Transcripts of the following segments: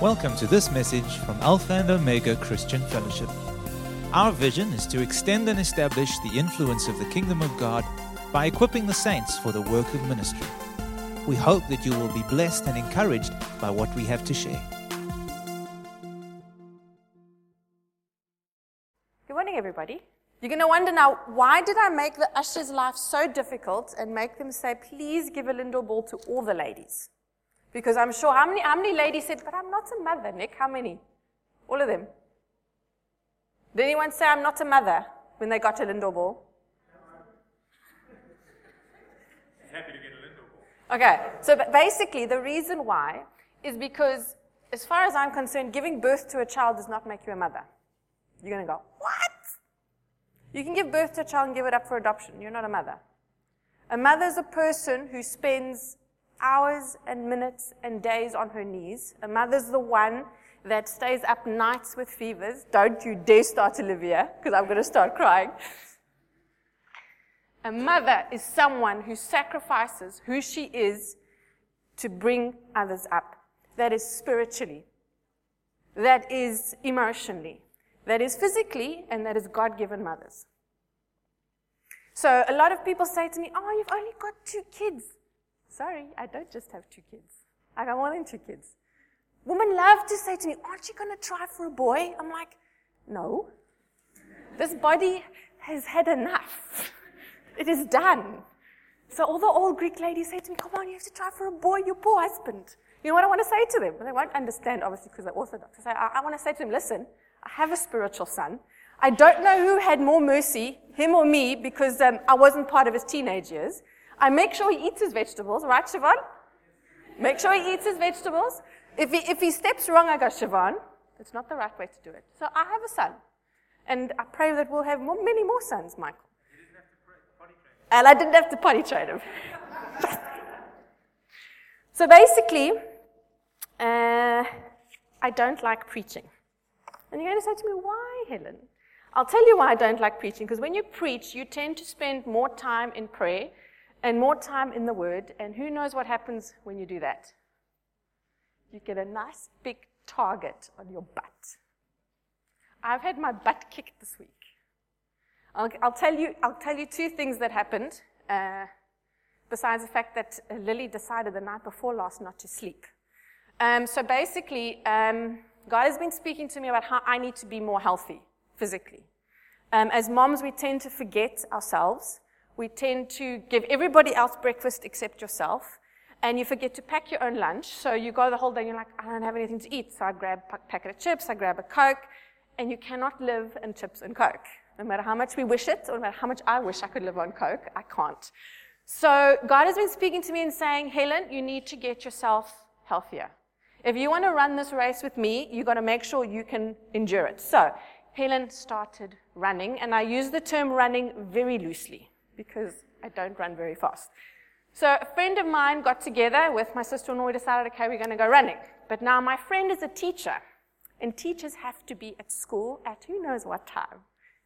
Welcome to this message from Alpha and Omega Christian Fellowship. Our vision is to extend and establish the influence of the kingdom of God by equipping the saints for the work of ministry. We hope that you will be blessed and encouraged by what we have to share. Good morning, everybody. You're going to wonder now, why did I make the usher's life so difficult and make them say, please give a Lindor ball to all the ladies? Because I'm sure, how many, how many ladies said, but I'm not a mother, Nick? How many? All of them. Did anyone say I'm not a mother when they got a Lindor ball? Happy to get a Lindor ball. Okay, so but basically, the reason why is because, as far as I'm concerned, giving birth to a child does not make you a mother. You're going to go, what? You can give birth to a child and give it up for adoption. You're not a mother. A mother is a person who spends hours and minutes and days on her knees. A mother's the one that stays up nights with fevers. Don't you dare start, Olivia, because I'm going to start crying. A mother is someone who sacrifices who she is to bring others up. That is spiritually, that is emotionally, that is physically, and that is God given mothers. So a lot of people say to me, Oh, you've only got two kids. Sorry, I don't just have two kids. I got more than two kids. Women love to say to me, Aren't you going to try for a boy? I'm like, No. This body has had enough. It is done. So all the old Greek ladies say to me, Come on, you have to try for a boy, your poor husband. You know what I want to say to them? They won't understand, obviously, because they're Orthodox. I, say, I, I want to say to them, Listen, I have a spiritual son. I don't know who had more mercy, him or me, because um, I wasn't part of his teenage years. I make sure he eats his vegetables, right, Siobhan? Make sure he eats his vegetables. If he, if he steps wrong, I go, Siobhan, it's not the right way to do it. So I have a son. And I pray that we'll have more, many more sons, Michael. And I didn't have to potty train him. so basically, uh, I don't like preaching. And you're going to say to me, why, Helen? I'll tell you why I don't like preaching, because when you preach, you tend to spend more time in prayer and more time in the Word, and who knows what happens when you do that? You get a nice big target on your butt. I've had my butt kicked this week. I'll, I'll tell, you, I'll tell you two things that happened, uh, besides the fact that Lily decided the night before last not to sleep. Um, so basically, um, God has been speaking to me about how I need to be more healthy physically. Um, as moms, we tend to forget ourselves. We tend to give everybody else breakfast except yourself. And you forget to pack your own lunch. So you go the whole day and you're like, I don't have anything to eat. So I grab a packet of chips, I grab a Coke, and you cannot live on chips and Coke. No matter how much we wish it, or no matter how much I wish I could live on Coke, I can't. So God has been speaking to me and saying, Helen, you need to get yourself healthier. If you want to run this race with me, you've got to make sure you can endure it. So Helen started running, and I use the term running very loosely because I don't run very fast. So a friend of mine got together with my sister-in-law. We decided, okay, we're going to go running. But now my friend is a teacher, and teachers have to be at school at who knows what time,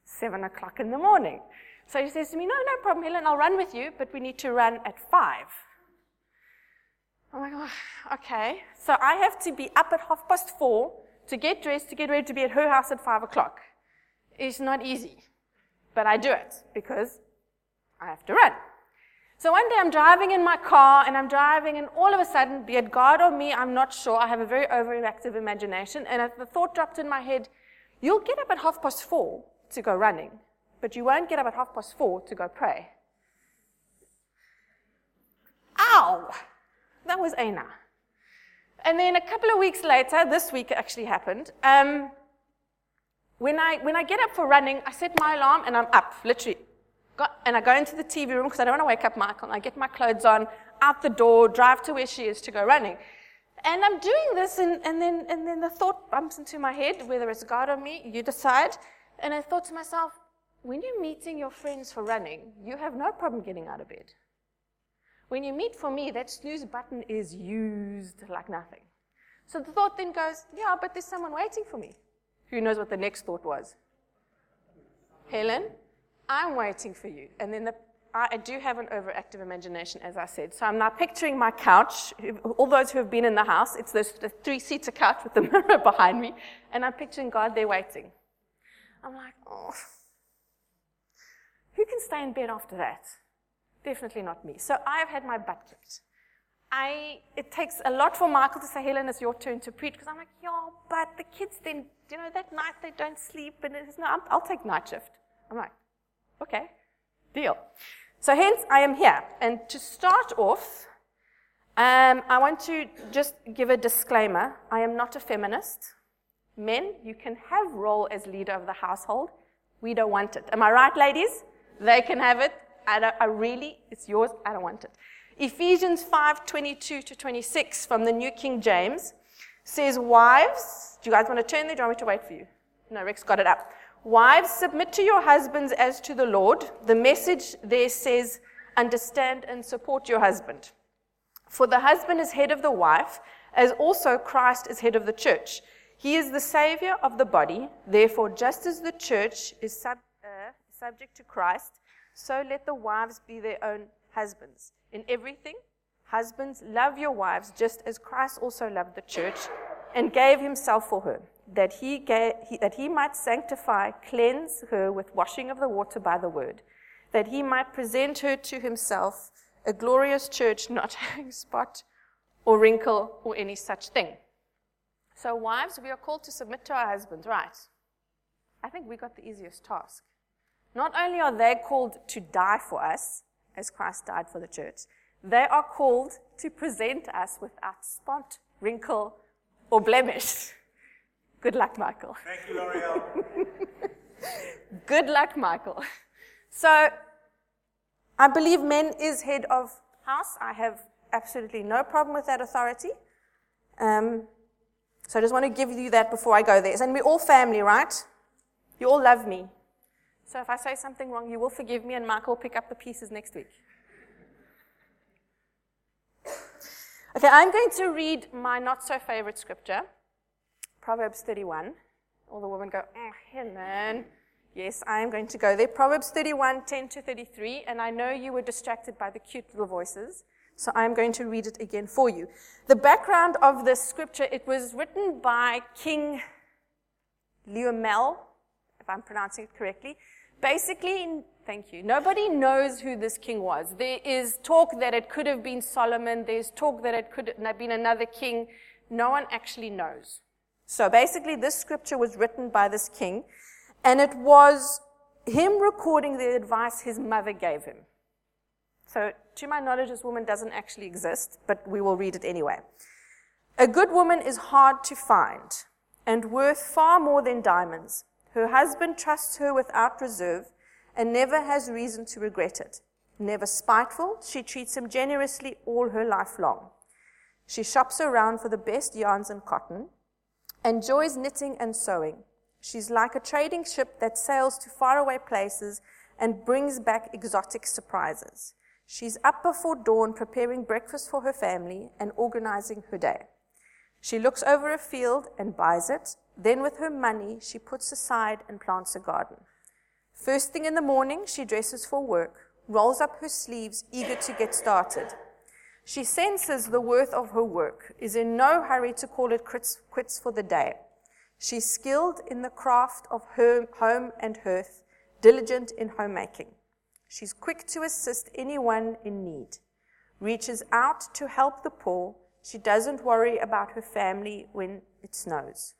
seven o'clock in the morning. So he says to me, no, no problem, Helen, I'll run with you, but we need to run at five. I'm like, oh, okay. So I have to be up at half past four to get dressed, to get ready to be at her house at five o'clock. It's not easy, but I do it because I have to run. So one day I'm driving in my car and I'm driving, and all of a sudden, be it God or me, I'm not sure. I have a very overactive imagination, and the thought dropped in my head you'll get up at half past four to go running, but you won't get up at half past four to go pray. Ow! That was Aina. And then a couple of weeks later, this week actually happened. Um, when I when I get up for running, I set my alarm and I'm up, literally. Got, and I go into the TV room because I don't want to wake up Michael. And I get my clothes on, out the door, drive to where she is to go running. And I'm doing this, and, and, then, and then the thought bumps into my head, whether it's God or me, you decide. And I thought to myself, when you're meeting your friends for running, you have no problem getting out of bed. When you meet for me, that snooze button is used like nothing. So the thought then goes, yeah, but there's someone waiting for me. Who knows what the next thought was? Helen, I'm waiting for you. And then the I do have an overactive imagination, as I said. So I'm now picturing my couch. All those who have been in the house, it's this the three-seater couch with the mirror behind me, and I'm picturing God there waiting. I'm like, oh, who can stay in bed after that? Definitely not me. So I've had my butt kicked. I, it takes a lot for Michael to say, Helen, it's your turn to preach. Because I'm like, yeah, but the kids then, you know, that night they don't sleep. And it's, no, I'll take night shift. I'm like, okay, deal. So hence, I am here. And to start off, um, I want to just give a disclaimer. I am not a feminist. Men, you can have role as leader of the household. We don't want it. Am I right, ladies? They can have it. I, I really, it's yours. I don't want it. Ephesians 5 22 to 26 from the New King James says, Wives, do you guys want to turn there? Do you want me to wait for you? No, Rex got it up. Wives, submit to your husbands as to the Lord. The message there says, Understand and support your husband. For the husband is head of the wife, as also Christ is head of the church. He is the Savior of the body. Therefore, just as the church is sub, uh, subject to Christ, so let the wives be their own husbands. In everything, husbands, love your wives just as Christ also loved the church and gave himself for her, that he, gave, he, that he might sanctify, cleanse her with washing of the water by the word, that he might present her to himself a glorious church, not having spot or wrinkle or any such thing. So, wives, we are called to submit to our husbands, right? I think we got the easiest task. Not only are they called to die for us, as Christ died for the church, they are called to present us without spot, wrinkle, or blemish. Good luck, Michael. Thank you, L'Oreal. Good luck, Michael. So, I believe men is head of house. I have absolutely no problem with that authority. Um, so I just want to give you that before I go there. And we're all family, right? You all love me. So if I say something wrong, you will forgive me, and Michael will pick up the pieces next week. Okay, I'm going to read my not so favorite scripture, Proverbs 31. All the women go, oh, Helen. Yes, I am going to go there. Proverbs 31, 10 to 33. And I know you were distracted by the cute little voices. So I'm going to read it again for you. The background of this scripture, it was written by King Lemuel, if I'm pronouncing it correctly. Basically, thank you. Nobody knows who this king was. There is talk that it could have been Solomon. There's talk that it could have been another king. No one actually knows. So basically, this scripture was written by this king, and it was him recording the advice his mother gave him. So, to my knowledge, this woman doesn't actually exist, but we will read it anyway. A good woman is hard to find and worth far more than diamonds. Her husband trusts her without reserve and never has reason to regret it. Never spiteful, she treats him generously all her life long. She shops around for the best yarns and cotton, enjoys knitting and sewing. She's like a trading ship that sails to faraway places and brings back exotic surprises. She's up before dawn preparing breakfast for her family and organizing her day. She looks over a field and buys it, then, with her money, she puts aside and plants a garden. First thing in the morning, she dresses for work, rolls up her sleeves, eager to get started. She senses the worth of her work, is in no hurry to call it quits for the day. She's skilled in the craft of her home and hearth, diligent in homemaking. She's quick to assist anyone in need, reaches out to help the poor. She doesn't worry about her family when it snows.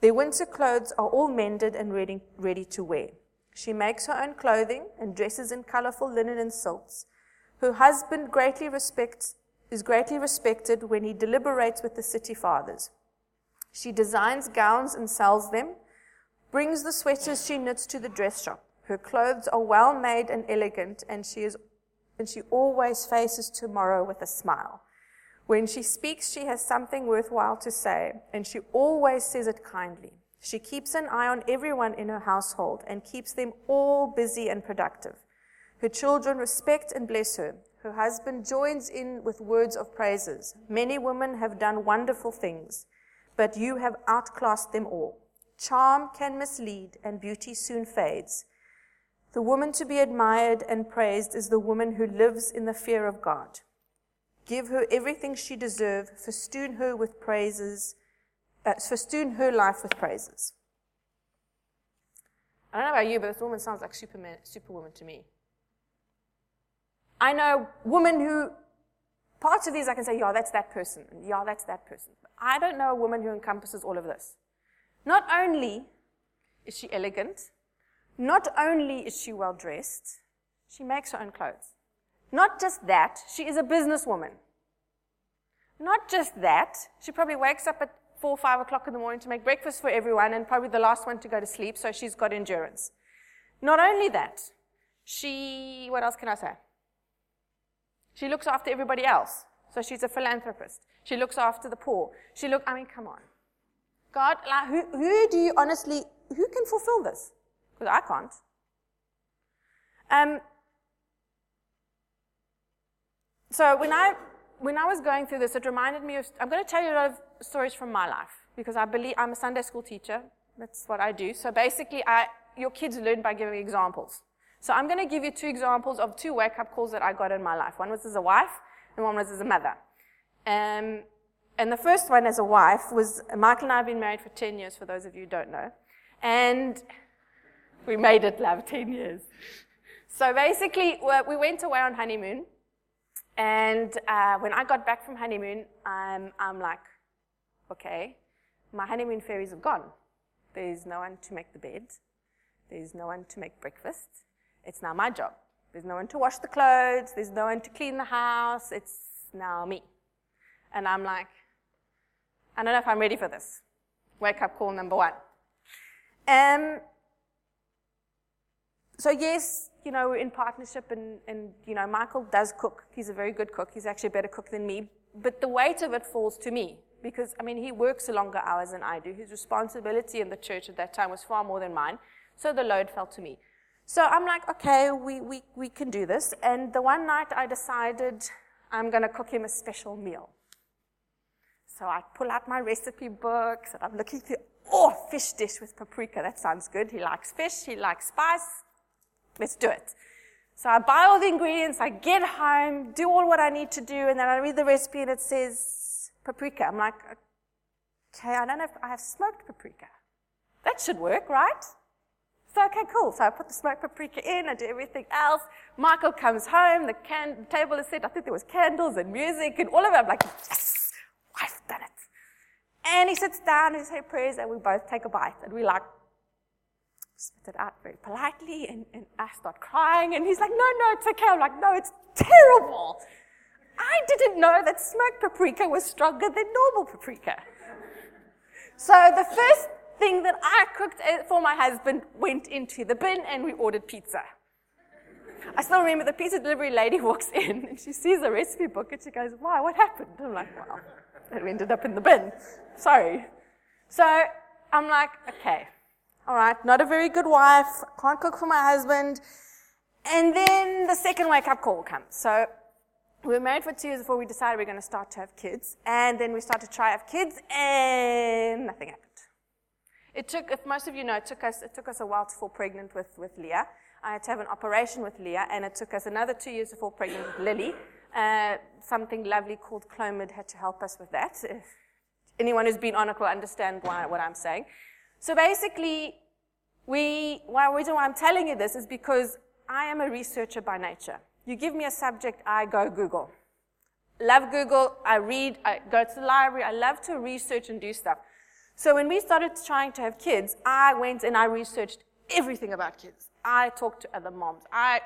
Their winter clothes are all mended and ready, ready to wear. She makes her own clothing and dresses in colorful linen and silks. Her husband greatly respects, is greatly respected when he deliberates with the city fathers. She designs gowns and sells them, brings the sweaters she knits to the dress shop. Her clothes are well made and elegant, and she, is, and she always faces tomorrow with a smile. When she speaks, she has something worthwhile to say, and she always says it kindly. She keeps an eye on everyone in her household and keeps them all busy and productive. Her children respect and bless her. Her husband joins in with words of praises. Many women have done wonderful things, but you have outclassed them all. Charm can mislead, and beauty soon fades. The woman to be admired and praised is the woman who lives in the fear of God. Give her everything she deserves, festoon her with praises, uh, festoon her life with praises. I don't know about you, but this woman sounds like Superman, Superwoman to me. I know women who, parts of these I can say, yeah, that's that person, yeah, that's that person. But I don't know a woman who encompasses all of this. Not only is she elegant, not only is she well dressed, she makes her own clothes. Not just that, she is a businesswoman. Not just that, she probably wakes up at four or five o'clock in the morning to make breakfast for everyone and probably the last one to go to sleep, so she's got endurance. Not only that, she, what else can I say? She looks after everybody else. So she's a philanthropist. She looks after the poor. She look, I mean, come on. God, like, who, who do you honestly, who can fulfill this? Because I can't. Um, so when I when I was going through this, it reminded me of. I'm going to tell you a lot of stories from my life because I believe I'm a Sunday school teacher. That's what I do. So basically, I, your kids learn by giving examples. So I'm going to give you two examples of two wake-up calls that I got in my life. One was as a wife, and one was as a mother. Um, and the first one as a wife was Michael and I have been married for 10 years, for those of you who don't know. And we made it love 10 years. So basically, we went away on honeymoon. And uh, when I got back from honeymoon, I'm, I'm like, okay, my honeymoon fairies have gone. There's no one to make the bed. There's no one to make breakfast. It's now my job. There's no one to wash the clothes. There's no one to clean the house. It's now me. And I'm like, I don't know if I'm ready for this. Wake up call number one. Um, so yes, you know, we're in partnership and, and, you know, Michael does cook. He's a very good cook. He's actually a better cook than me. But the weight of it falls to me because, I mean, he works longer hours than I do. His responsibility in the church at that time was far more than mine. So the load fell to me. So I'm like, okay, we, we, we can do this. And the one night I decided I'm going to cook him a special meal. So I pull out my recipe books and I'm looking through, oh, fish dish with paprika. That sounds good. He likes fish. He likes spice. Let's do it. So I buy all the ingredients. I get home, do all what I need to do. And then I read the recipe and it says paprika. I'm like, okay, I don't know if I have smoked paprika. That should work, right? So, okay, cool. So I put the smoked paprika in, I do everything else. Michael comes home, the, can, the table is set. I think there was candles and music and all of it. I'm like, yes, I've done it. And he sits down and says prayers and we both take a bite and we like, spit it out very politely and, and I start crying and he's like, no, no, it's okay. I'm like, no, it's terrible. I didn't know that smoked paprika was stronger than normal paprika. So the first thing that I cooked uh, for my husband went into the bin and we ordered pizza. I still remember the pizza delivery lady walks in and she sees the recipe book and she goes, Why, what happened? I'm like, Well, it ended up in the bin. Sorry. So I'm like, Okay, all right, not a very good wife, can't cook for my husband. And then the second wake up call comes. So we were married for two years before we decided we are going to start to have kids. And then we started to try to have kids and nothing happened. It took, if most of you know, it took us, it took us a while to fall pregnant with, with Leah. I had to have an operation with Leah, and it took us another two years to fall pregnant with Lily. Uh, something lovely called Clomid had to help us with that. If anyone who's been on it will understand why, what I'm saying. So basically, we, one reason why I'm telling you this is because I am a researcher by nature. You give me a subject, I go Google. Love Google, I read, I go to the library, I love to research and do stuff. So when we started trying to have kids, I went and I researched everything about kids. I talked to other moms. I,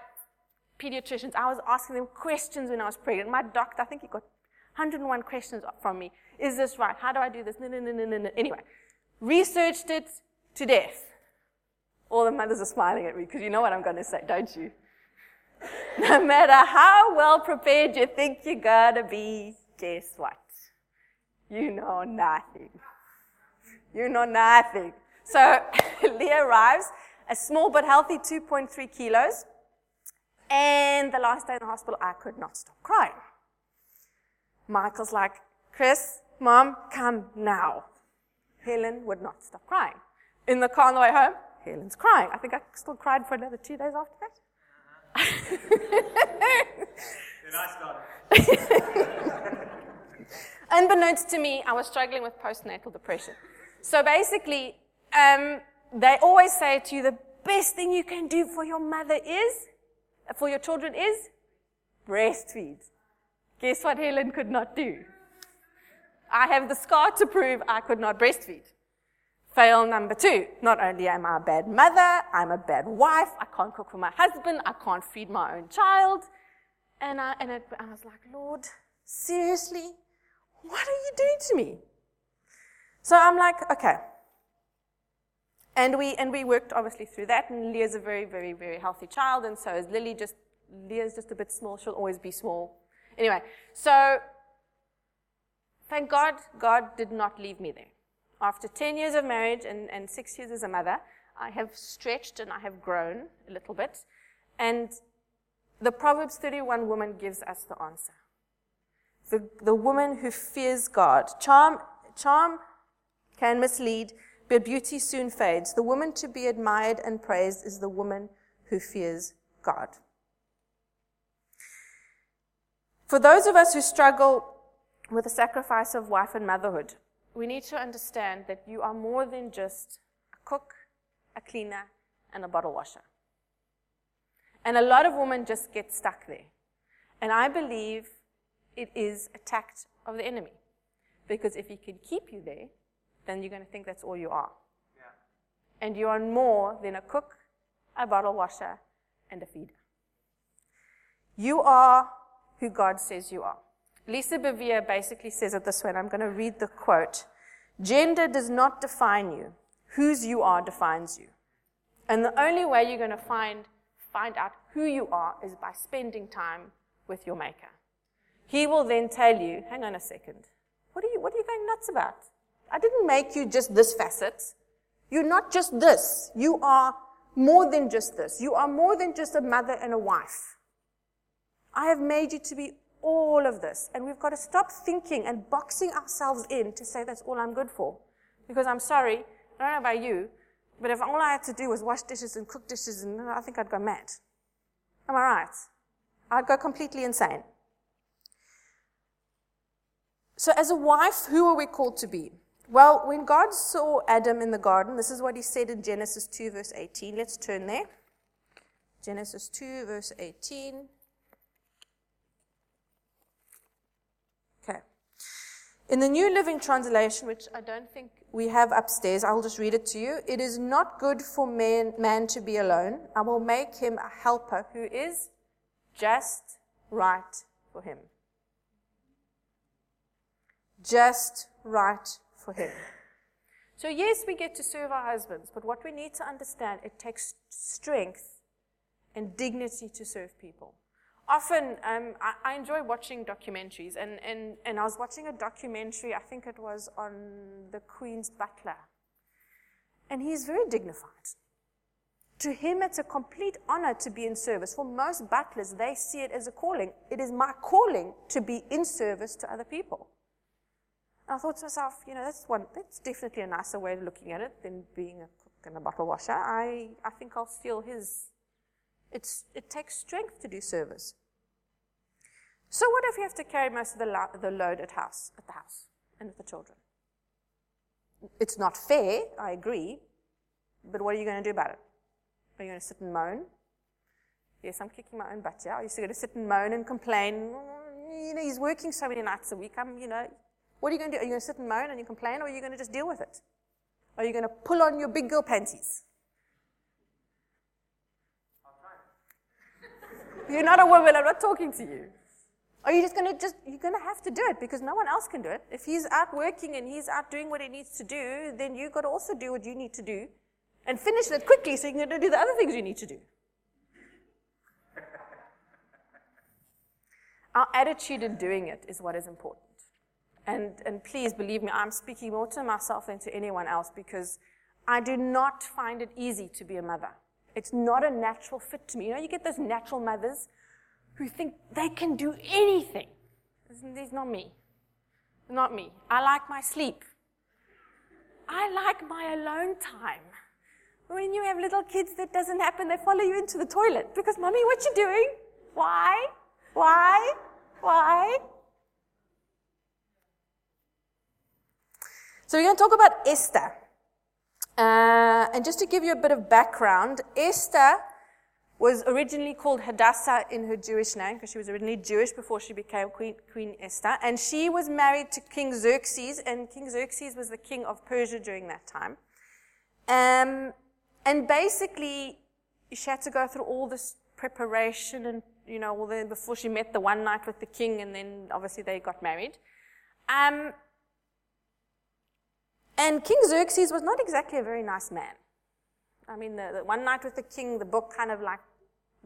pediatricians, I was asking them questions when I was pregnant. My doctor, I think he got 101 questions from me. Is this right? How do I do this? No, no, no, no, no, no. Anyway, researched it to death. All the mothers are smiling at me because you know what I'm going to say, don't you? no matter how well prepared you think you're going to be, guess what? You know nothing. You know nothing. So Leah arrives, a small but healthy 2.3 kilos. And the last day in the hospital, I could not stop crying. Michael's like, Chris, mom, come now. Helen would not stop crying. In the car on the way home, Helen's crying. I think I still cried for another two days after that. then I started. Unbeknownst to me, I was struggling with postnatal depression. So basically, um, they always say to you, the best thing you can do for your mother is, for your children is, breastfeed. Guess what Helen could not do? I have the scar to prove I could not breastfeed. Fail number two. Not only am I a bad mother, I'm a bad wife. I can't cook for my husband. I can't feed my own child. And I, and it, I was like, Lord, seriously? What are you doing to me? So I'm like, okay. And we, and we worked obviously through that. And Leah's a very, very, very healthy child. And so is Lily just, Leah's just a bit small. She'll always be small. Anyway, so thank God, God did not leave me there. After 10 years of marriage and, and six years as a mother, I have stretched and I have grown a little bit. And the Proverbs 31 woman gives us the answer. The, the woman who fears God. Charm, charm can mislead, but beauty soon fades. The woman to be admired and praised is the woman who fears God. For those of us who struggle with the sacrifice of wife and motherhood, we need to understand that you are more than just a cook, a cleaner, and a bottle washer. And a lot of women just get stuck there. And I believe it is a tact of the enemy. Because if he can keep you there, then you're going to think that's all you are. Yeah. And you are more than a cook, a bottle washer, and a feeder. You are who God says you are. Lisa Bevere basically says it this way, and I'm going to read the quote. Gender does not define you. Whose you are defines you. And the only way you're going to find, find out who you are is by spending time with your maker. He will then tell you, hang on a second, what are you, what are you going nuts about? I didn't make you just this facet. You're not just this. You are more than just this. You are more than just a mother and a wife. I have made you to be all of this. And we've got to stop thinking and boxing ourselves in to say that's all I'm good for. Because I'm sorry, I don't know about you, but if all I had to do was wash dishes and cook dishes, and I think I'd go mad. Am I right? I'd go completely insane. So, as a wife, who are we called to be? Well, when God saw Adam in the garden, this is what he said in Genesis 2, verse 18. Let's turn there. Genesis 2, verse 18. In the New Living Translation, which I don't think we have upstairs, I'll just read it to you. It is not good for man, man to be alone. I will make him a helper who is just right for him. Just right for him. So, yes, we get to serve our husbands, but what we need to understand, it takes strength and dignity to serve people often um, I, I, enjoy watching documentaries, and, and, and I was watching a documentary, I think it was on the Queen's butler. And he's very dignified. To him, it's a complete honor to be in service. For most butlers, they see it as a calling. It is my calling to be in service to other people. I thought to myself, you know, that's one, that's definitely a nicer way of looking at it than being a cook and a bottle washer. I, I think I'll steal his it's, it takes strength to do service. So what if you have to carry most of the, lo- the load at house, at the house, and with the children? It's not fair, I agree, but what are you going to do about it? Are you going to sit and moan? Yes, I'm kicking my own butt, yeah. Are you still going to sit and moan and complain? You know, he's working so many nights a week. I'm, you know, what are you going to do? Are you going to sit and moan and you complain, or are you going to just deal with it? Are you going to pull on your big girl panties? You're not a woman. I'm not talking to you. Are you just going to just, you're going to have to do it because no one else can do it. If he's out working and he's out doing what he needs to do, then you've got to also do what you need to do and finish it quickly so you can do the other things you need to do. Our attitude in doing it is what is important. And, and please believe me, I'm speaking more to myself than to anyone else because I do not find it easy to be a mother. It's not a natural fit to me. You know, you get those natural mothers who think they can do anything. It's not me. Not me. I like my sleep. I like my alone time. when you have little kids, that doesn't happen. They follow you into the toilet because, mommy, what you doing? Why? Why? Why? So we're going to talk about Esther. Uh, and just to give you a bit of background, Esther was originally called Hadassah in her Jewish name because she was originally Jewish before she became Queen, Queen Esther. And she was married to King Xerxes, and King Xerxes was the king of Persia during that time. Um, and basically, she had to go through all this preparation and, you know, all the, before she met the one night with the king, and then obviously they got married. Um, and King Xerxes was not exactly a very nice man. I mean, the, the, one night with the king, the book kind of like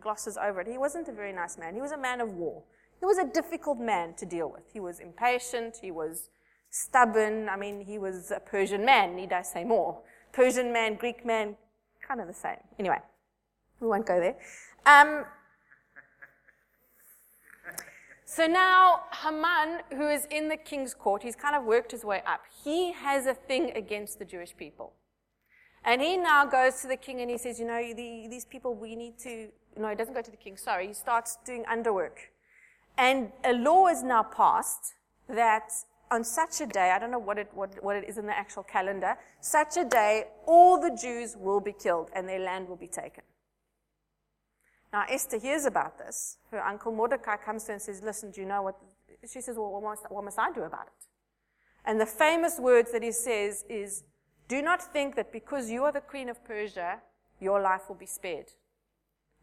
glosses over it. He wasn't a very nice man. He was a man of war. He was a difficult man to deal with. He was impatient. He was stubborn. I mean, he was a Persian man. Need I say more? Persian man, Greek man, kind of the same. Anyway, we won't go there. Um, so now Haman, who is in the king's court, he's kind of worked his way up. He has a thing against the Jewish people. And he now goes to the king and he says, You know, the, these people, we need to. No, he doesn't go to the king, sorry. He starts doing underwork. And a law is now passed that on such a day, I don't know what it, what, what it is in the actual calendar, such a day, all the Jews will be killed and their land will be taken. Now, Esther hears about this. Her uncle Mordecai comes to her and says, Listen, do you know what? She says, Well, what must, what must I do about it? And the famous words that he says is, Do not think that because you are the queen of Persia, your life will be spared.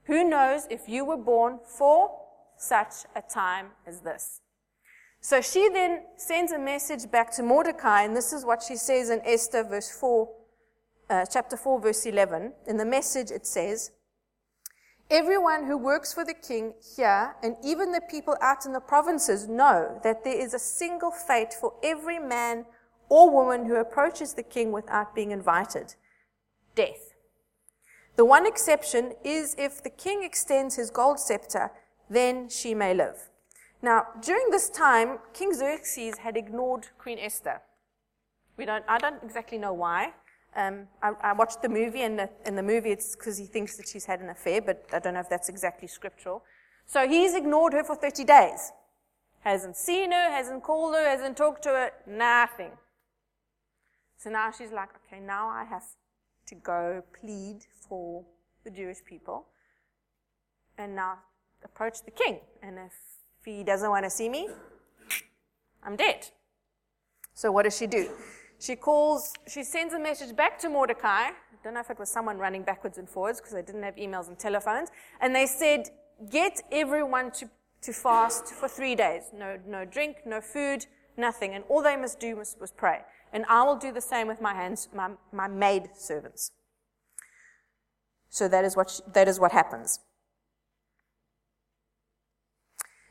Who knows if you were born for such a time as this? So she then sends a message back to Mordecai, and this is what she says in Esther, verse 4, uh, chapter 4, verse 11. In the message, it says, Everyone who works for the king here and even the people out in the provinces know that there is a single fate for every man or woman who approaches the king without being invited death. The one exception is if the king extends his gold scepter, then she may live. Now, during this time, King Xerxes had ignored Queen Esther. We don't, I don't exactly know why. Um, I, I, watched the movie, and the, in the movie it's because he thinks that she's had an affair, but I don't know if that's exactly scriptural. So he's ignored her for 30 days. Hasn't seen her, hasn't called her, hasn't talked to her, nothing. So now she's like, okay, now I have to go plead for the Jewish people and now approach the king. And if he doesn't want to see me, I'm dead. So what does she do? She calls, she sends a message back to Mordecai. I don't know if it was someone running backwards and forwards because they didn't have emails and telephones. And they said, get everyone to, to fast for three days. No, no drink, no food, nothing. And all they must do was, was pray. And I will do the same with my hands, my, my maid servants. So that is what, she, that is what happens.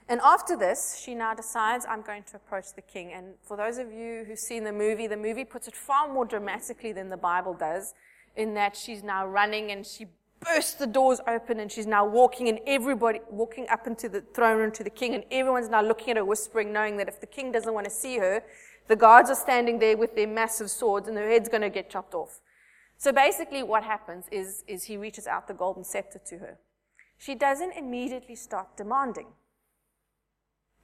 And after this, she now decides, I'm going to approach the king. And for those of you who've seen the movie, the movie puts it far more dramatically than the Bible does, in that she's now running and she bursts the doors open and she's now walking and everybody walking up into the throne room to the king and everyone's now looking at her whispering, knowing that if the king doesn't want to see her, the guards are standing there with their massive swords and her head's going to get chopped off. So basically what happens is, is he reaches out the golden scepter to her. She doesn't immediately start demanding.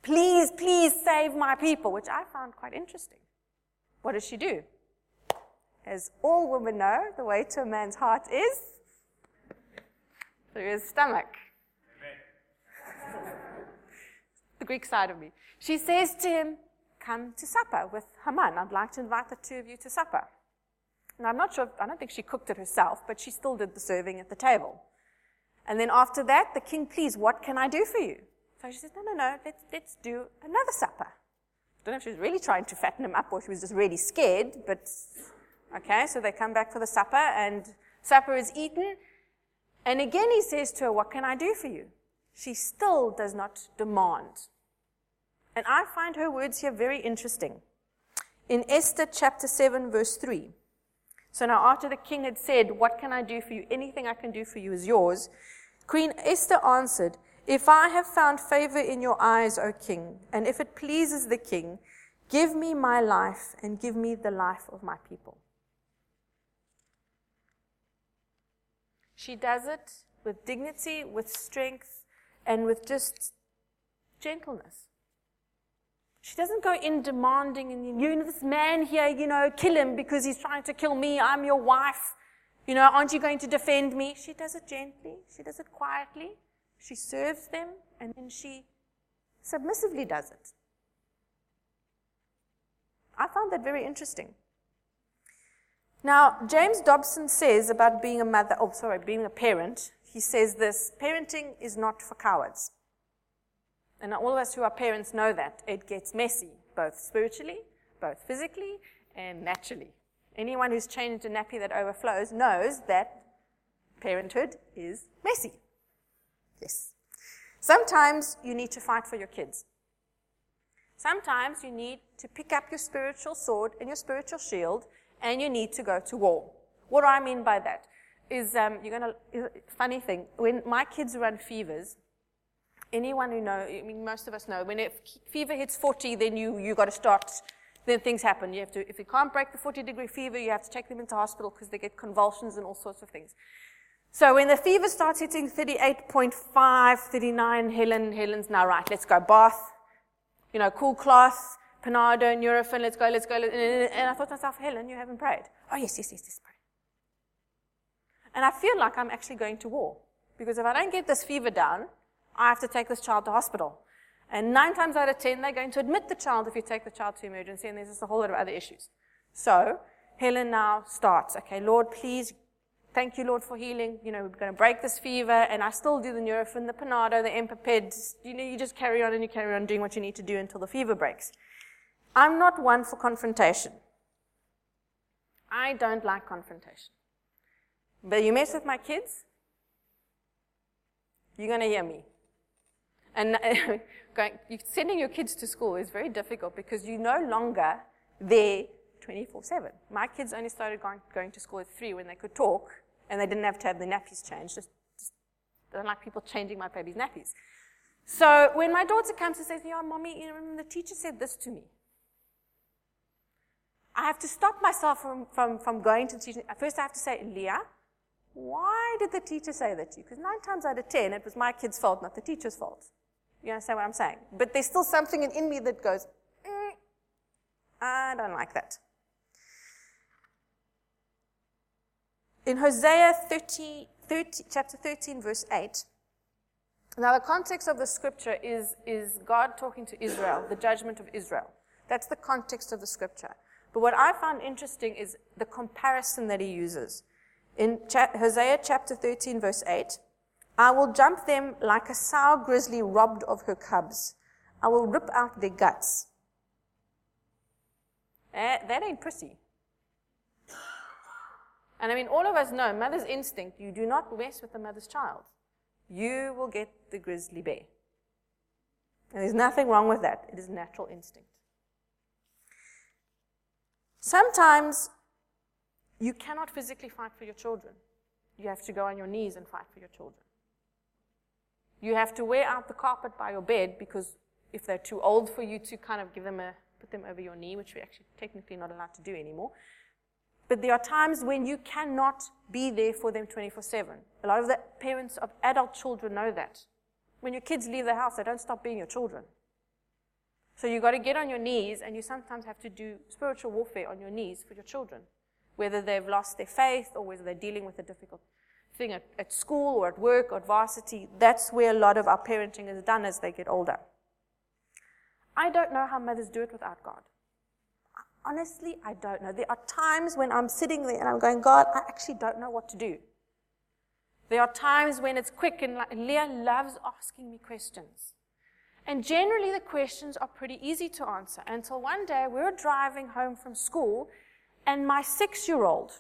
Please, please save my people, which I found quite interesting. What does she do? As all women know, the way to a man's heart is through his stomach. the Greek side of me. She says to him, Come to supper with Haman. I'd like to invite the two of you to supper. Now, I'm not sure, I don't think she cooked it herself, but she still did the serving at the table. And then after that, the king, please, what can I do for you? So she says, no, no, no, let's, let's do another supper. I don't know if she was really trying to fatten him up or she was just really scared, but okay, so they come back for the supper and supper is eaten. And again he says to her, what can I do for you? She still does not demand. And I find her words here very interesting. In Esther chapter 7 verse 3. So now after the king had said, what can I do for you? Anything I can do for you is yours. Queen Esther answered, if I have found favor in your eyes, O king, and if it pleases the king, give me my life and give me the life of my people. She does it with dignity, with strength, and with just gentleness. She doesn't go in demanding and you know this man here, you know, kill him because he's trying to kill me. I'm your wife. You know, aren't you going to defend me? She does it gently. She does it quietly. She serves them and then she submissively does it. I found that very interesting. Now, James Dobson says about being a mother, oh, sorry, being a parent, he says this parenting is not for cowards. And all of us who are parents know that. It gets messy, both spiritually, both physically, and naturally. Anyone who's changed a nappy that overflows knows that parenthood is messy. Yes. Sometimes you need to fight for your kids. Sometimes you need to pick up your spiritual sword and your spiritual shield and you need to go to war. What I mean by that? Is um, you're gonna funny thing when my kids run fevers. Anyone who know, I mean, most of us know, when it, fever hits 40, then you you got to start. Then things happen. You have to, if you can't break the 40 degree fever, you have to take them into hospital because they get convulsions and all sorts of things. So when the fever starts hitting 38.5, 39, Helen, Helen's now right. Let's go bath, you know, cool cloth, Panado, Nurofen, let's go, let's go. And I thought to myself, Helen, you haven't prayed. Oh, yes, yes, yes, yes, pray. And I feel like I'm actually going to war. Because if I don't get this fever down, I have to take this child to hospital. And nine times out of ten, they're going to admit the child if you take the child to emergency, and there's just a whole lot of other issues. So, Helen now starts, okay, Lord, please, thank you, Lord, for healing. You know, we're going to break this fever, and I still do the Nurofen, the Panado, the Empaped. You know, you just carry on and you carry on doing what you need to do until the fever breaks. I'm not one for confrontation. I don't like confrontation. But you mess with my kids, you're going to hear me. And going, sending your kids to school is very difficult because you're no longer there 24 7. My kids only started going, going to school at 3 when they could talk and they didn't have to have their nappies changed. Just, just don't like people changing my baby's nappies. So when my daughter comes and says, Yeah, mommy, you know, mommy, the teacher said this to me. I have to stop myself from, from, from going to the teacher. First, I have to say, Leah, why did the teacher say that to you? Because nine times out of ten, it was my kid's fault, not the teacher's fault. You understand what I'm saying? But there's still something in, in me that goes, mm, I don't like that. In Hosea 30, 30, chapter 13, verse 8, now the context of the scripture is, is God talking to Israel, the judgment of Israel. That's the context of the scripture. But what I found interesting is the comparison that he uses. In Hosea chapter 13, verse 8, I will jump them like a sow grizzly robbed of her cubs. I will rip out their guts. Eh, that ain't pretty. And I mean, all of us know mother's instinct you do not mess with the mother's child. You will get the grizzly bear. And there's nothing wrong with that. It is natural instinct. Sometimes you cannot physically fight for your children. You have to go on your knees and fight for your children. You have to wear out the carpet by your bed because if they're too old for you to kind of give them a, put them over your knee, which we're actually technically not allowed to do anymore. But there are times when you cannot be there for them 24 7. A lot of the parents of adult children know that. When your kids leave the house, they don't stop being your children. So you've got to get on your knees, and you sometimes have to do spiritual warfare on your knees for your children, whether they've lost their faith or whether they're dealing with a difficult thing at, at school or at work or at varsity. That's where a lot of our parenting is done as they get older. I don't know how mothers do it without God. Honestly, I don't know. There are times when I'm sitting there and I'm going, God, I actually don't know what to do. There are times when it's quick and like, Leah loves asking me questions. And generally, the questions are pretty easy to answer until one day we were driving home from school, and my six year old,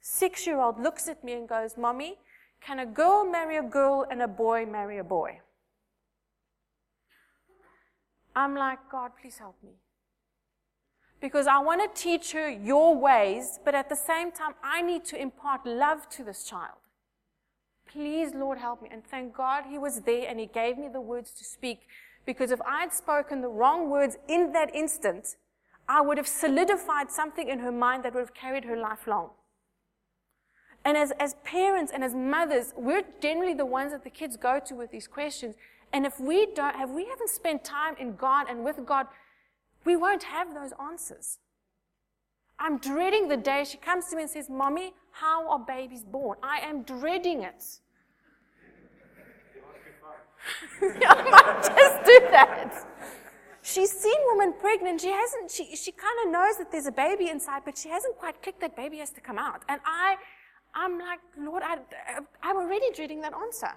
six year old looks at me and goes, Mommy, can a girl marry a girl and a boy marry a boy? I'm like, God, please help me. Because I want to teach her your ways, but at the same time, I need to impart love to this child. Please, Lord, help me. And thank God he was there and he gave me the words to speak because if I had spoken the wrong words in that instant, I would have solidified something in her mind that would have carried her lifelong. And as, as parents and as mothers, we're generally the ones that the kids go to with these questions. And if we don't have, we haven't spent time in God and with God, we won't have those answers. I'm dreading the day she comes to me and says, Mommy, how are babies born? I am dreading it. I might just do that. She's seen women pregnant. She hasn't, she, she kind of knows that there's a baby inside, but she hasn't quite clicked that baby has to come out. And I, I'm like, Lord, I, I'm already dreading that answer.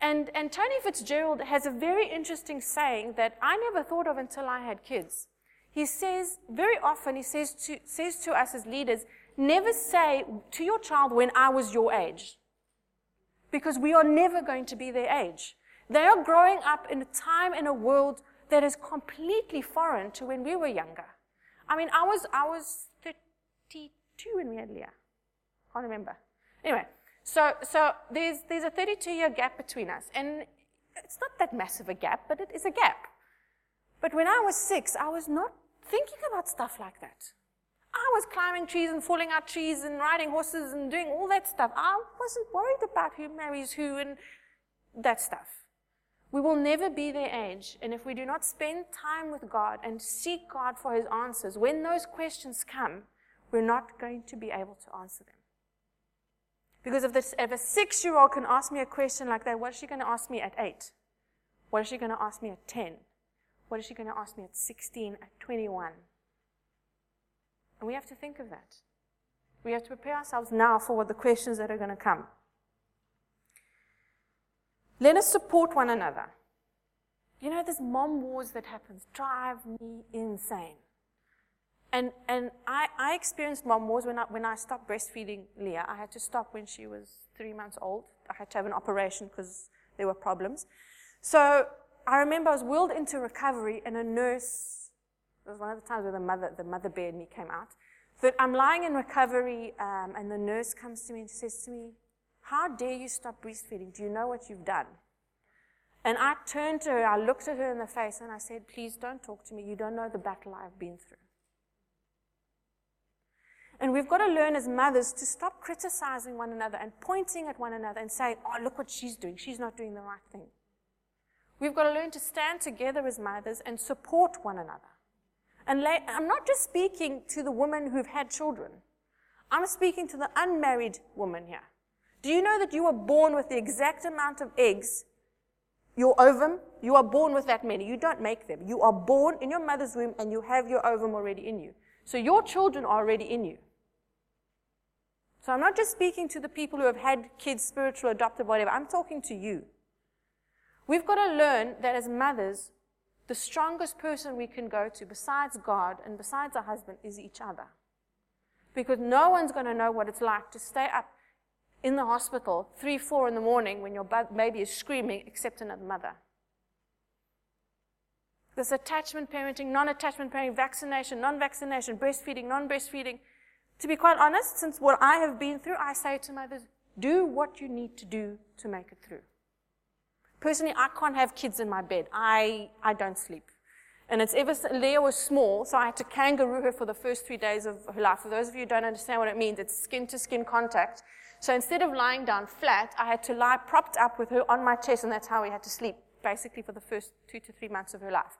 And, and Tony Fitzgerald has a very interesting saying that I never thought of until I had kids. He says, very often, he says to, says to us as leaders, never say to your child when I was your age. Because we are never going to be their age. They are growing up in a time in a world that is completely foreign to when we were younger. I mean, I was, I was 32 when we had Leah. Can't remember. Anyway, so, so there's, there's a 32 year gap between us. And it's not that massive a gap, but it is a gap. But when I was six, I was not thinking about stuff like that. I was climbing trees and falling out trees and riding horses and doing all that stuff. I wasn't worried about who marries who and that stuff. We will never be their age. And if we do not spend time with God and seek God for His answers, when those questions come, we're not going to be able to answer them. Because if, this, if a six year old can ask me a question like that, what is she going to ask me at eight? What is she going to ask me at 10? What is she going to ask me at 16, at 21? And we have to think of that. We have to prepare ourselves now for what the questions that are going to come. Let us support one another. You know, this mom wars that happens drive me insane. And, and I, I experienced mom wars when I, when I stopped breastfeeding Leah. I had to stop when she was three months old. I had to have an operation because there were problems. So I remember I was wheeled into recovery and a nurse, it was one of the times where the mother, the mother bear in me came out. But I'm lying in recovery um, and the nurse comes to me and she says to me, how dare you stop breastfeeding? Do you know what you've done? And I turned to her, I looked at her in the face and I said, please don't talk to me. You don't know the battle I've been through. And we've got to learn as mothers to stop criticizing one another and pointing at one another and saying, oh, look what she's doing. She's not doing the right thing. We've got to learn to stand together as mothers and support one another. And I'm not just speaking to the women who've had children. I'm speaking to the unmarried woman here. Do you know that you were born with the exact amount of eggs, your ovum? You are born with that many. You don't make them. You are born in your mother's womb and you have your ovum already in you. So your children are already in you. So I'm not just speaking to the people who have had kids, spiritual, adopted, whatever. I'm talking to you. We've got to learn that as mothers, the strongest person we can go to besides God and besides our husband is each other. Because no one's going to know what it's like to stay up in the hospital three, four in the morning when your baby is screaming except another mother. This attachment parenting, non-attachment parenting, vaccination, non-vaccination, breastfeeding, non-breastfeeding. To be quite honest, since what I have been through, I say to mothers, do what you need to do to make it through. Personally, I can't have kids in my bed. I, I don't sleep. And it's ever, Leah was small, so I had to kangaroo her for the first three days of her life. For those of you who don't understand what it means, it's skin to skin contact. So instead of lying down flat, I had to lie propped up with her on my chest, and that's how we had to sleep, basically for the first two to three months of her life.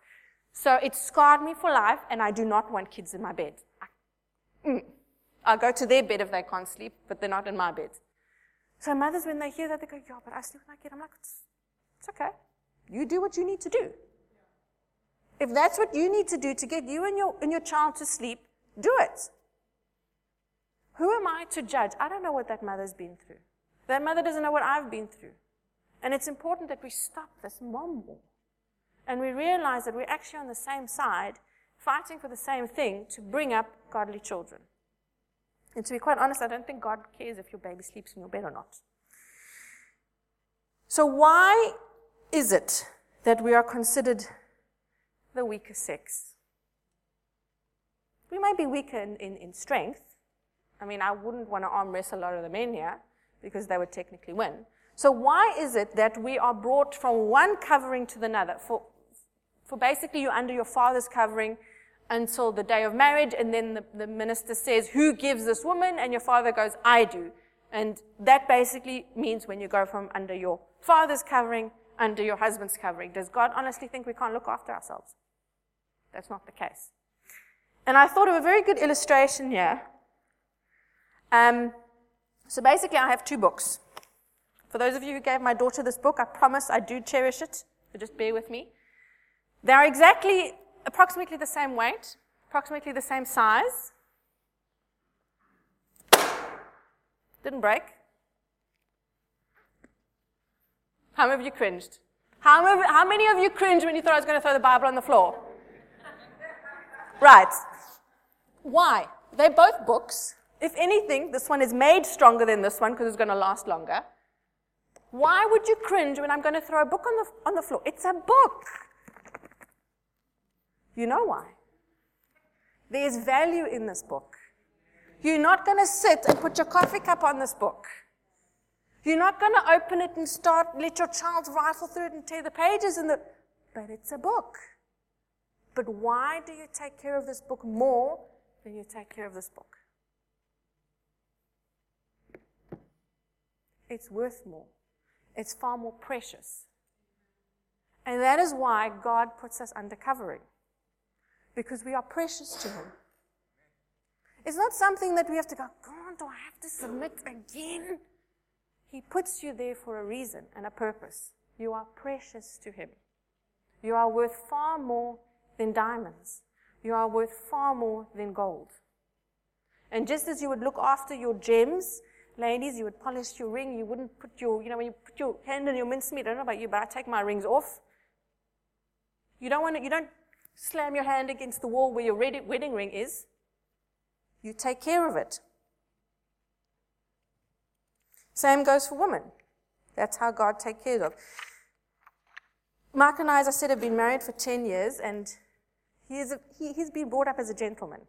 So it scarred me for life, and I do not want kids in my bed. I, mm. I'll go to their bed if they can't sleep, but they're not in my bed. So mothers, when they hear that, they go, yeah, but I sleep with my kid. I'm like, it's, it's okay. You do what you need to do. If that's what you need to do to get you and your, and your child to sleep, do it. Who am I to judge? I don't know what that mother's been through. That mother doesn't know what I've been through. And it's important that we stop this war. And we realize that we're actually on the same side, fighting for the same thing to bring up godly children. And to be quite honest, I don't think God cares if your baby sleeps in your bed or not. So, why is it that we are considered the weaker sex? We might be weaker in, in, in strength. I mean, I wouldn't want to arm wrestle a lot of the men here because they would technically win. So, why is it that we are brought from one covering to another? For, for basically, you're under your father's covering until the day of marriage, and then the, the minister says, Who gives this woman? And your father goes, I do. And that basically means when you go from under your father's covering, under your husband's covering. Does God honestly think we can't look after ourselves? That's not the case. And I thought of a very good illustration here. Um, so basically, I have two books. For those of you who gave my daughter this book, I promise I do cherish it. So just bear with me. They are exactly, approximately the same weight, approximately the same size. Didn't break. How many of you cringed? How many, how many of you cringed when you thought I was going to throw the Bible on the floor? right. Why? They're both books. If anything, this one is made stronger than this one because it's going to last longer. Why would you cringe when I'm going to throw a book on the, on the floor? It's a book. You know why? There's value in this book. You're not going to sit and put your coffee cup on this book. You're not going to open it and start, let your child rifle through it and tear the pages in the, but it's a book. But why do you take care of this book more than you take care of this book? It's worth more. It's far more precious. And that is why God puts us under covering. Because we are precious to Him. It's not something that we have to go, God, do I have to submit again? He puts you there for a reason and a purpose. You are precious to Him. You are worth far more than diamonds. You are worth far more than gold. And just as you would look after your gems, ladies, you would polish your ring, you wouldn't put your, you know, when you put your hand in your mincemeat, I don't know about you, but I take my rings off. You don't want to, you don't slam your hand against the wall where your wedding ring is. You take care of it. Same goes for women. That's how God takes care of. Mark and I, as I said, have been married for 10 years, and he is a, he, he's been brought up as a gentleman.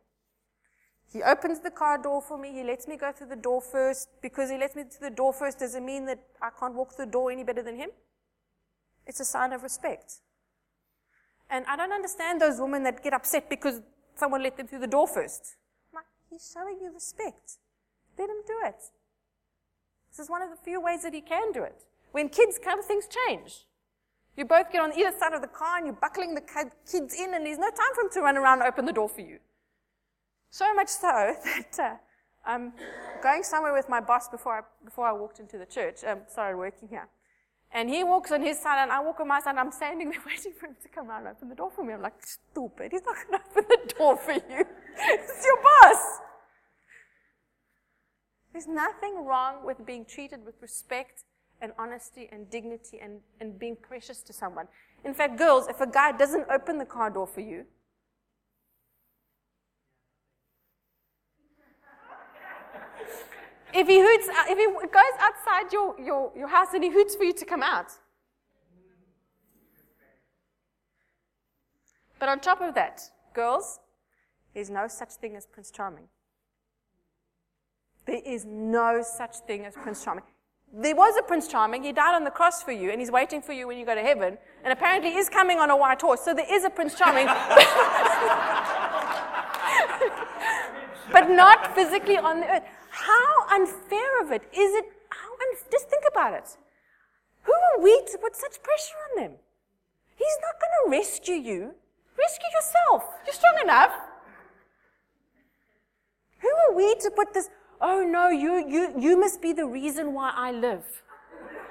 He opens the car door for me. He lets me go through the door first. Because he lets me through the door first doesn't mean that I can't walk through the door any better than him. It's a sign of respect. And I don't understand those women that get upset because someone let them through the door first. I'm like, he's showing you respect. Let him do it. This is one of the few ways that he can do it. When kids come, things change. You both get on either side of the car and you're buckling the kids in, and there's no time for him to run around and open the door for you. So much so that uh, I'm going somewhere with my boss before I, before I walked into the church, um, started working here. And he walks on his side, and I walk on my side, and I'm standing there waiting for him to come around and open the door for me. I'm like, stupid, he's not going to open the door for you. it's your boss. There's nothing wrong with being treated with respect and honesty and dignity and, and being precious to someone. In fact, girls, if a guy doesn't open the car door for you, if he hoots, uh, if he goes outside your, your, your house and he hoots for you to come out. But on top of that, girls, there's no such thing as Prince Charming. There is no such thing as Prince Charming. There was a Prince Charming. He died on the cross for you, and he's waiting for you when you go to heaven. And apparently, is coming on a white horse. So there is a Prince Charming, but not physically on the earth. How unfair of it is it? How just think about it. Who are we to put such pressure on them? He's not going to rescue you. Rescue yourself. You're strong enough. Who are we to put this? Oh no, you, you, you must be the reason why I live.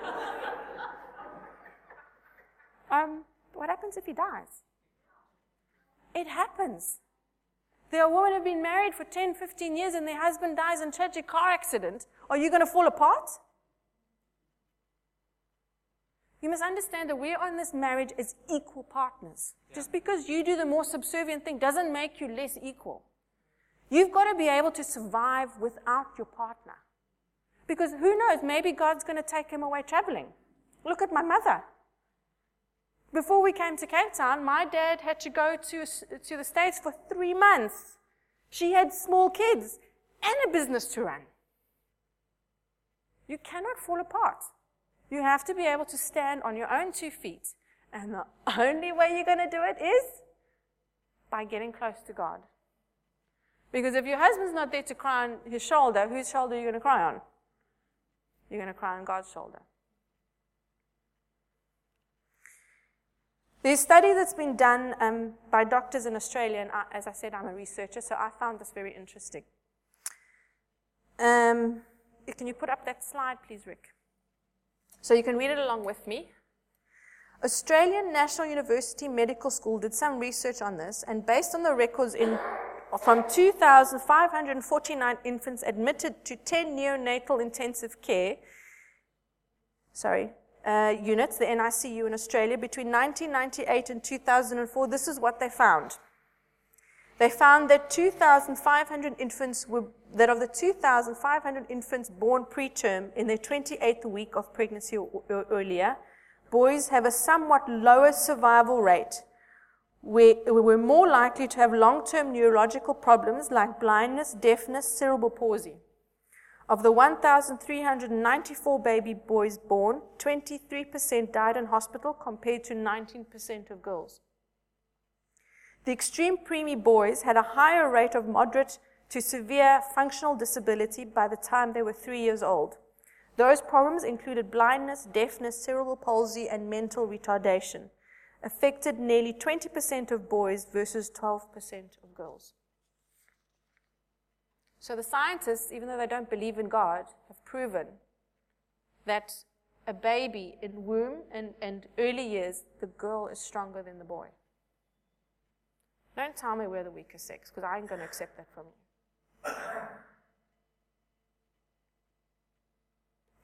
um, what happens if he dies? It happens. There are women who have been married for 10, 15 years and their husband dies in a tragic car accident. Are you going to fall apart? You must understand that we are in this marriage as equal partners. Yeah. Just because you do the more subservient thing doesn't make you less equal. You've got to be able to survive without your partner. Because who knows, maybe God's going to take him away traveling. Look at my mother. Before we came to Cape Town, my dad had to go to, to the States for three months. She had small kids and a business to run. You cannot fall apart. You have to be able to stand on your own two feet. And the only way you're going to do it is by getting close to God. Because if your husband's not there to cry on his shoulder, whose shoulder are you going to cry on? You're going to cry on God's shoulder. There's a study that's been done um, by doctors in Australia, and I, as I said, I'm a researcher, so I found this very interesting. Um, can you put up that slide, please, Rick? So you can read it along with me. Australian National University Medical School did some research on this, and based on the records in, from 2,549 infants admitted to 10 neonatal intensive care, sorry, uh, units, the NICU in Australia, between 1998 and 2004, this is what they found. They found that 2,500 infants were, that of the 2,500 infants born preterm in their 28th week of pregnancy or, or earlier, boys have a somewhat lower survival rate. We, we're more likely to have long term neurological problems like blindness, deafness, cerebral palsy. Of the 1,394 baby boys born, 23% died in hospital compared to 19% of girls. The extreme preemie boys had a higher rate of moderate to severe functional disability by the time they were three years old. Those problems included blindness, deafness, cerebral palsy, and mental retardation, affected nearly 20% of boys versus 12% of girls. So the scientists, even though they don't believe in God, have proven that a baby in womb and, and early years, the girl is stronger than the boy. Don't tell me we're the weaker sex, because I ain't going to accept that from you.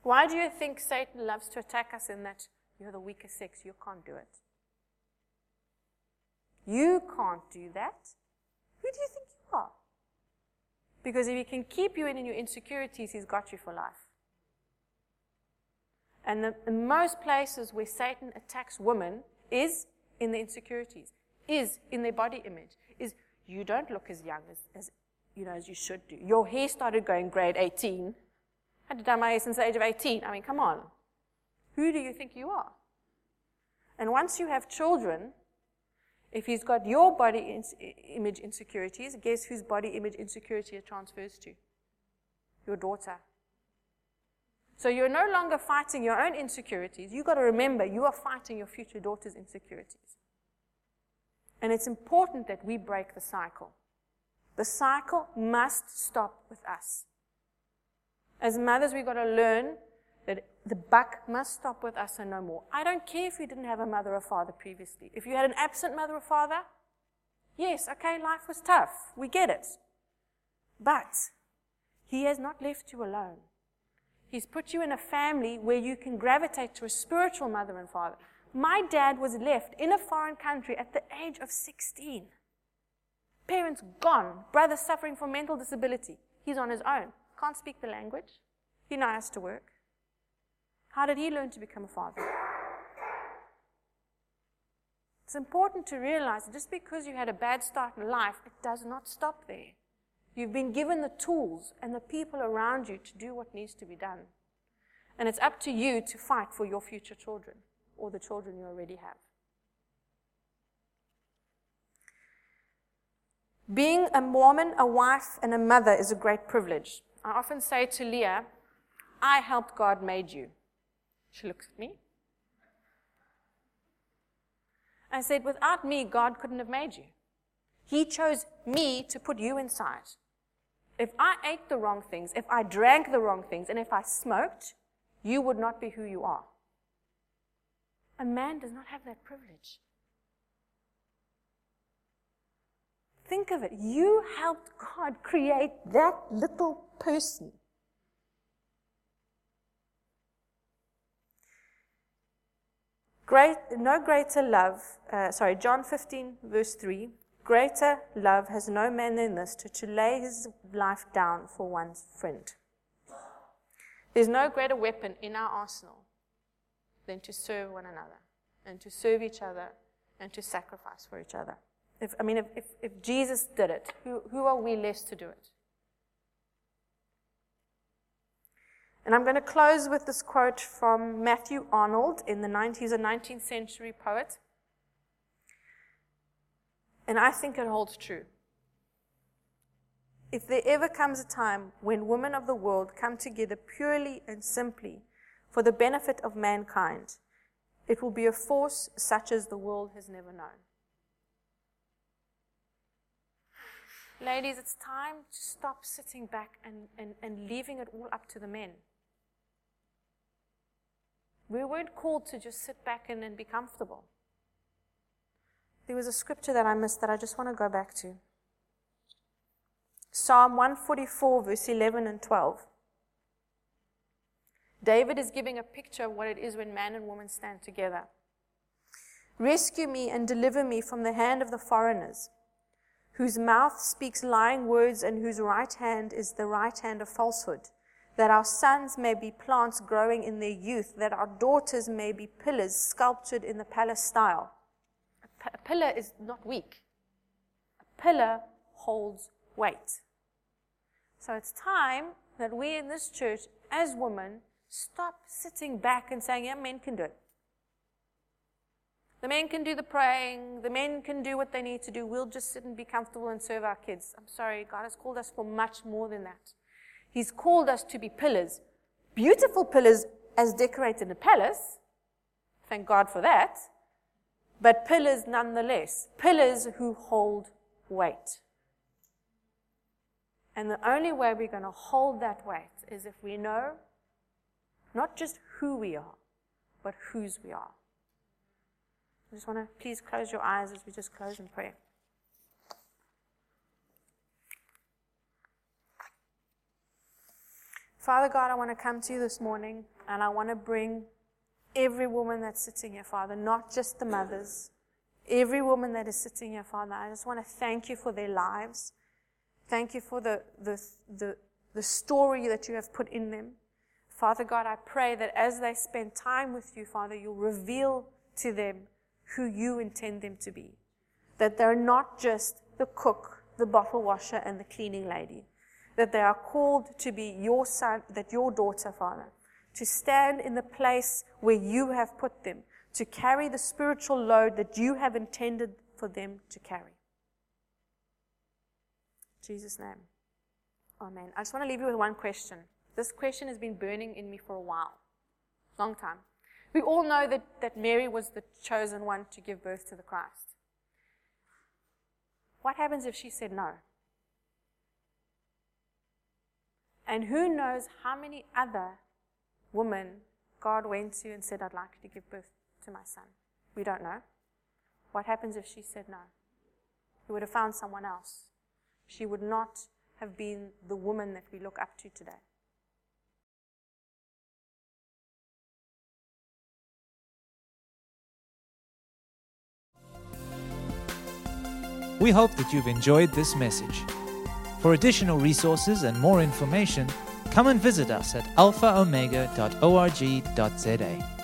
Why do you think Satan loves to attack us in that you're the weaker sex? You can't do it. You can't do that. Who do you think? Because if he can keep you in your insecurities, he's got you for life. And the, in most places where Satan attacks women is in the insecurities, is in their body image, is you don't look as young as, as you know as you should do. Your hair started going grade 18. I had done my hair since the age of 18. I mean, come on. Who do you think you are? And once you have children, if he's got your body in- image insecurities, guess whose body image insecurity it transfers to? Your daughter. So you're no longer fighting your own insecurities. You've got to remember you are fighting your future daughter's insecurities. And it's important that we break the cycle. The cycle must stop with us. As mothers, we've got to learn the buck must stop with us and no more. I don't care if you didn't have a mother or father previously. If you had an absent mother or father, yes, okay, life was tough. We get it. But He has not left you alone. He's put you in a family where you can gravitate to a spiritual mother and father. My dad was left in a foreign country at the age of 16. Parents gone, brother suffering from mental disability. He's on his own, can't speak the language. He now has to work. How did he learn to become a father? It's important to realize that just because you had a bad start in life, it does not stop there. You've been given the tools and the people around you to do what needs to be done. And it's up to you to fight for your future children or the children you already have. Being a Mormon, a wife, and a mother is a great privilege. I often say to Leah, I helped God made you. She looks at me. I said, Without me, God couldn't have made you. He chose me to put you inside. If I ate the wrong things, if I drank the wrong things, and if I smoked, you would not be who you are. A man does not have that privilege. Think of it. You helped God create that little person. Great, no greater love, uh, sorry, John 15, verse 3. Greater love has no man than this, to, to lay his life down for one's friend. There's no greater weapon in our arsenal than to serve one another and to serve each other and to sacrifice for each other. If, I mean, if, if, if Jesus did it, who, who are we less to do it? And I'm going to close with this quote from Matthew Arnold in the 90s, a 19th century poet. And I think it holds true. if there ever comes a time when women of the world come together purely and simply for the benefit of mankind, it will be a force such as the world has never known. Ladies, it's time to stop sitting back and, and, and leaving it all up to the men. We weren't called to just sit back and, and be comfortable. There was a scripture that I missed that I just want to go back to. Psalm 144, verse 11 and 12. David is giving a picture of what it is when man and woman stand together. Rescue me and deliver me from the hand of the foreigners, whose mouth speaks lying words and whose right hand is the right hand of falsehood, that our sons may be plants growing in their youth, that our daughters may be pillars sculptured in the palace style. A, p- a pillar is not weak, a pillar holds weight. So it's time that we in this church, as women, stop sitting back and saying, yeah, men can do it. The men can do the praying. The men can do what they need to do. We'll just sit and be comfortable and serve our kids. I'm sorry, God has called us for much more than that. He's called us to be pillars. Beautiful pillars as decorated in a palace. Thank God for that. But pillars nonetheless. Pillars who hold weight. And the only way we're going to hold that weight is if we know not just who we are, but whose we are. I just want to please close your eyes as we just close in prayer. Father God, I want to come to you this morning and I want to bring every woman that's sitting here, Father, not just the mothers, every woman that is sitting here, Father. I just want to thank you for their lives. Thank you for the, the, the, the story that you have put in them. Father God, I pray that as they spend time with you, Father, you'll reveal to them who you intend them to be. That they're not just the cook, the bottle washer, and the cleaning lady. That they are called to be your son, that your daughter, Father, to stand in the place where you have put them, to carry the spiritual load that you have intended for them to carry. In Jesus' name. Amen. I just want to leave you with one question. This question has been burning in me for a while, long time. We all know that, that Mary was the chosen one to give birth to the Christ. What happens if she said no? And who knows how many other women God went to and said, I'd like you to give birth to my son? We don't know. What happens if she said no? He would have found someone else. She would not have been the woman that we look up to today. We hope that you've enjoyed this message. For additional resources and more information, come and visit us at alphaomega.org.za.